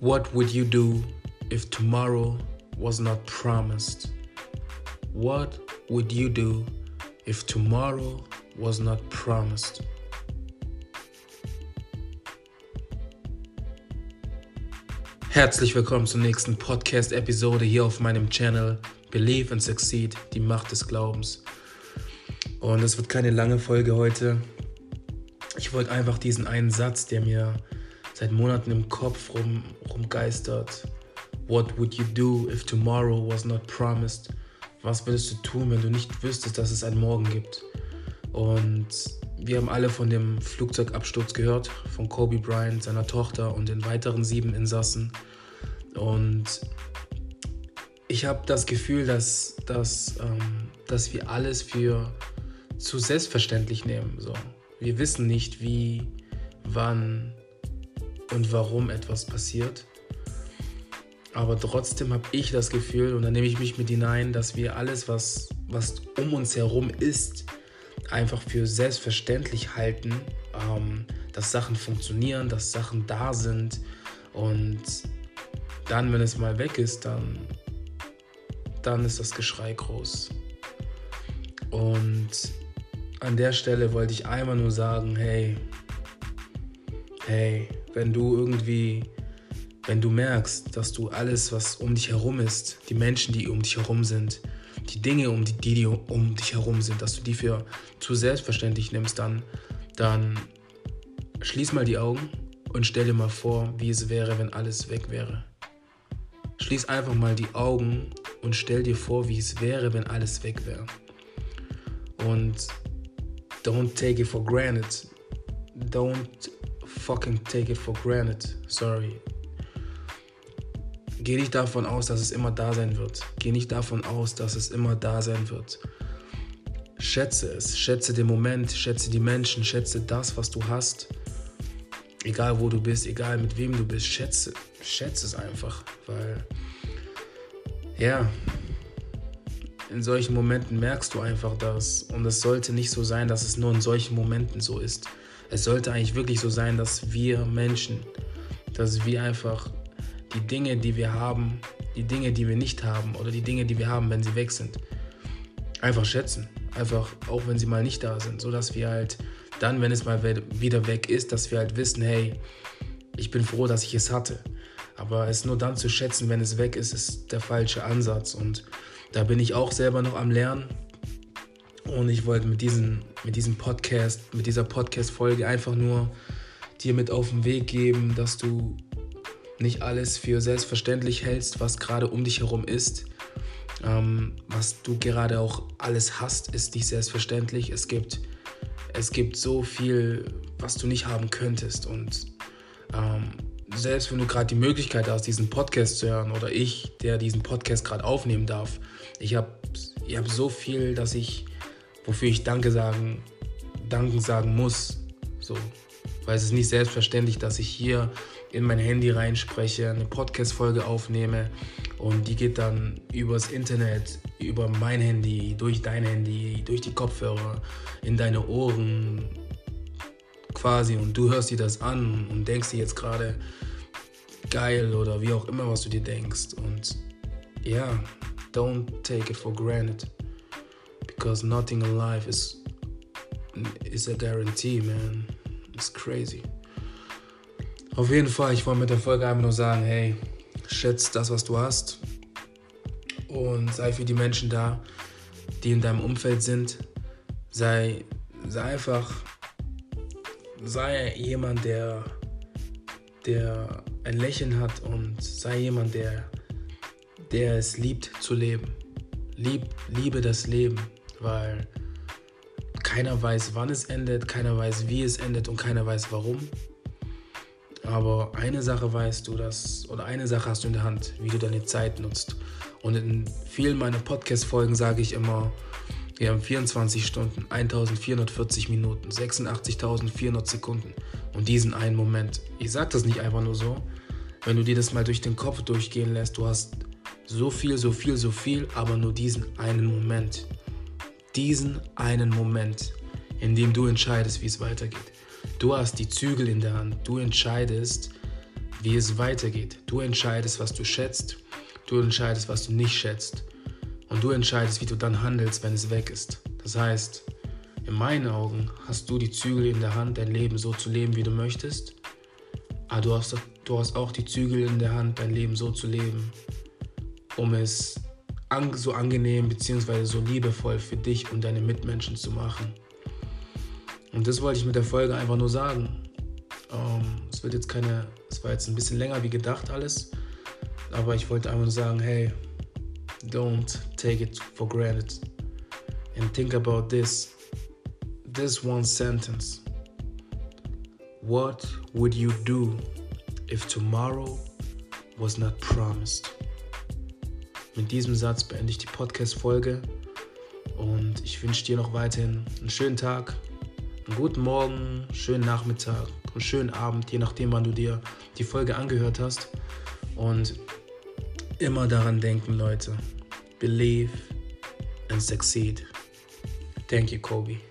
What would you do if tomorrow was not promised? What would you do if tomorrow was not promised? Herzlich willkommen zur nächsten Podcast-Episode hier auf meinem Channel Believe and Succeed, die Macht des Glaubens. Und es wird keine lange Folge heute. Ich wollte einfach diesen einen Satz, der mir seit Monaten im Kopf rum, rumgeistert. What would you do if tomorrow was not promised? Was würdest du tun, wenn du nicht wüsstest, dass es einen Morgen gibt? Und wir haben alle von dem Flugzeugabsturz gehört, von Kobe Bryant, seiner Tochter und den weiteren sieben Insassen. Und ich habe das Gefühl, dass, dass, ähm, dass wir alles für zu selbstverständlich nehmen. So. Wir wissen nicht, wie, wann, und warum etwas passiert. Aber trotzdem habe ich das Gefühl, und da nehme ich mich mit hinein, dass wir alles, was, was um uns herum ist, einfach für selbstverständlich halten, ähm, dass Sachen funktionieren, dass Sachen da sind. Und dann, wenn es mal weg ist, dann, dann ist das Geschrei groß. Und an der Stelle wollte ich einmal nur sagen, hey, hey, wenn du irgendwie, wenn du merkst, dass du alles, was um dich herum ist, die Menschen, die um dich herum sind, die Dinge, um die, die um dich herum sind, dass du die für zu selbstverständlich nimmst, dann, dann schließ mal die Augen und stell dir mal vor, wie es wäre, wenn alles weg wäre. Schließ einfach mal die Augen und stell dir vor, wie es wäre, wenn alles weg wäre. Und don't take it for granted. Don't fucking take it for granted. Sorry. Geh nicht davon aus, dass es immer da sein wird. Geh nicht davon aus, dass es immer da sein wird. Schätze es, schätze den Moment, schätze die Menschen, schätze das, was du hast. Egal wo du bist, egal mit wem du bist, schätze, schätze es einfach, weil ja, in solchen Momenten merkst du einfach das und es sollte nicht so sein, dass es nur in solchen Momenten so ist. Es sollte eigentlich wirklich so sein, dass wir Menschen, dass wir einfach die Dinge, die wir haben, die Dinge, die wir nicht haben oder die Dinge, die wir haben, wenn sie weg sind, einfach schätzen. Einfach, auch wenn sie mal nicht da sind, so dass wir halt dann, wenn es mal wieder weg ist, dass wir halt wissen, hey, ich bin froh, dass ich es hatte. Aber es nur dann zu schätzen, wenn es weg ist, ist der falsche Ansatz. Und da bin ich auch selber noch am Lernen. Und ich wollte mit, diesen, mit diesem Podcast, mit dieser Podcast-Folge einfach nur dir mit auf den Weg geben, dass du nicht alles für selbstverständlich hältst, was gerade um dich herum ist. Ähm, was du gerade auch alles hast, ist nicht selbstverständlich. Es gibt, es gibt so viel, was du nicht haben könntest. Und ähm, selbst wenn du gerade die Möglichkeit hast, diesen Podcast zu hören, oder ich, der diesen Podcast gerade aufnehmen darf, ich habe ich hab so viel, dass ich wofür ich Danke sagen, Danken sagen muss. So, weil es ist nicht selbstverständlich, dass ich hier in mein Handy reinspreche, eine Podcast-Folge aufnehme und die geht dann übers Internet, über mein Handy, durch dein Handy, durch die Kopfhörer, in deine Ohren quasi. Und du hörst dir das an und denkst dir jetzt gerade geil oder wie auch immer, was du dir denkst. Und ja, don't take it for granted because nothing in life is is a guarantee, man. It's crazy. Auf jeden Fall, ich wollte mit der Folge einfach nur sagen, hey, schätz das, was du hast und sei für die Menschen da, die in deinem Umfeld sind. Sei, sei einfach, sei jemand, der, der ein Lächeln hat und sei jemand, der, der es liebt zu leben. Lieb, liebe das Leben weil keiner weiß, wann es endet, keiner weiß, wie es endet und keiner weiß, warum. Aber eine Sache weißt du, dass, oder eine Sache hast du in der Hand, wie du deine Zeit nutzt. Und in vielen meiner Podcast-Folgen sage ich immer, wir haben 24 Stunden, 1440 Minuten, 86.400 Sekunden und diesen einen Moment. Ich sage das nicht einfach nur so. Wenn du dir das mal durch den Kopf durchgehen lässt, du hast so viel, so viel, so viel, aber nur diesen einen Moment diesen einen Moment, in dem du entscheidest, wie es weitergeht. Du hast die Zügel in der Hand. Du entscheidest, wie es weitergeht. Du entscheidest, was du schätzt. Du entscheidest, was du nicht schätzt. Und du entscheidest, wie du dann handelst, wenn es weg ist. Das heißt, in meinen Augen hast du die Zügel in der Hand, dein Leben so zu leben, wie du möchtest. Aber du hast, du hast auch die Zügel in der Hand, dein Leben so zu leben, um es so angenehm bzw. so liebevoll für dich und deine Mitmenschen zu machen. Und das wollte ich mit der Folge einfach nur sagen. Ähm, es wird jetzt keine, es war jetzt ein bisschen länger wie gedacht alles, aber ich wollte einfach nur sagen, hey, don't take it for granted and think about this, this one sentence. What would you do if tomorrow was not promised? Mit diesem Satz beende ich die Podcast-Folge und ich wünsche dir noch weiterhin einen schönen Tag, einen guten Morgen, schönen Nachmittag, einen schönen Abend, je nachdem, wann du dir die Folge angehört hast. Und immer daran denken, Leute. Believe and succeed. Thank you, Kobe.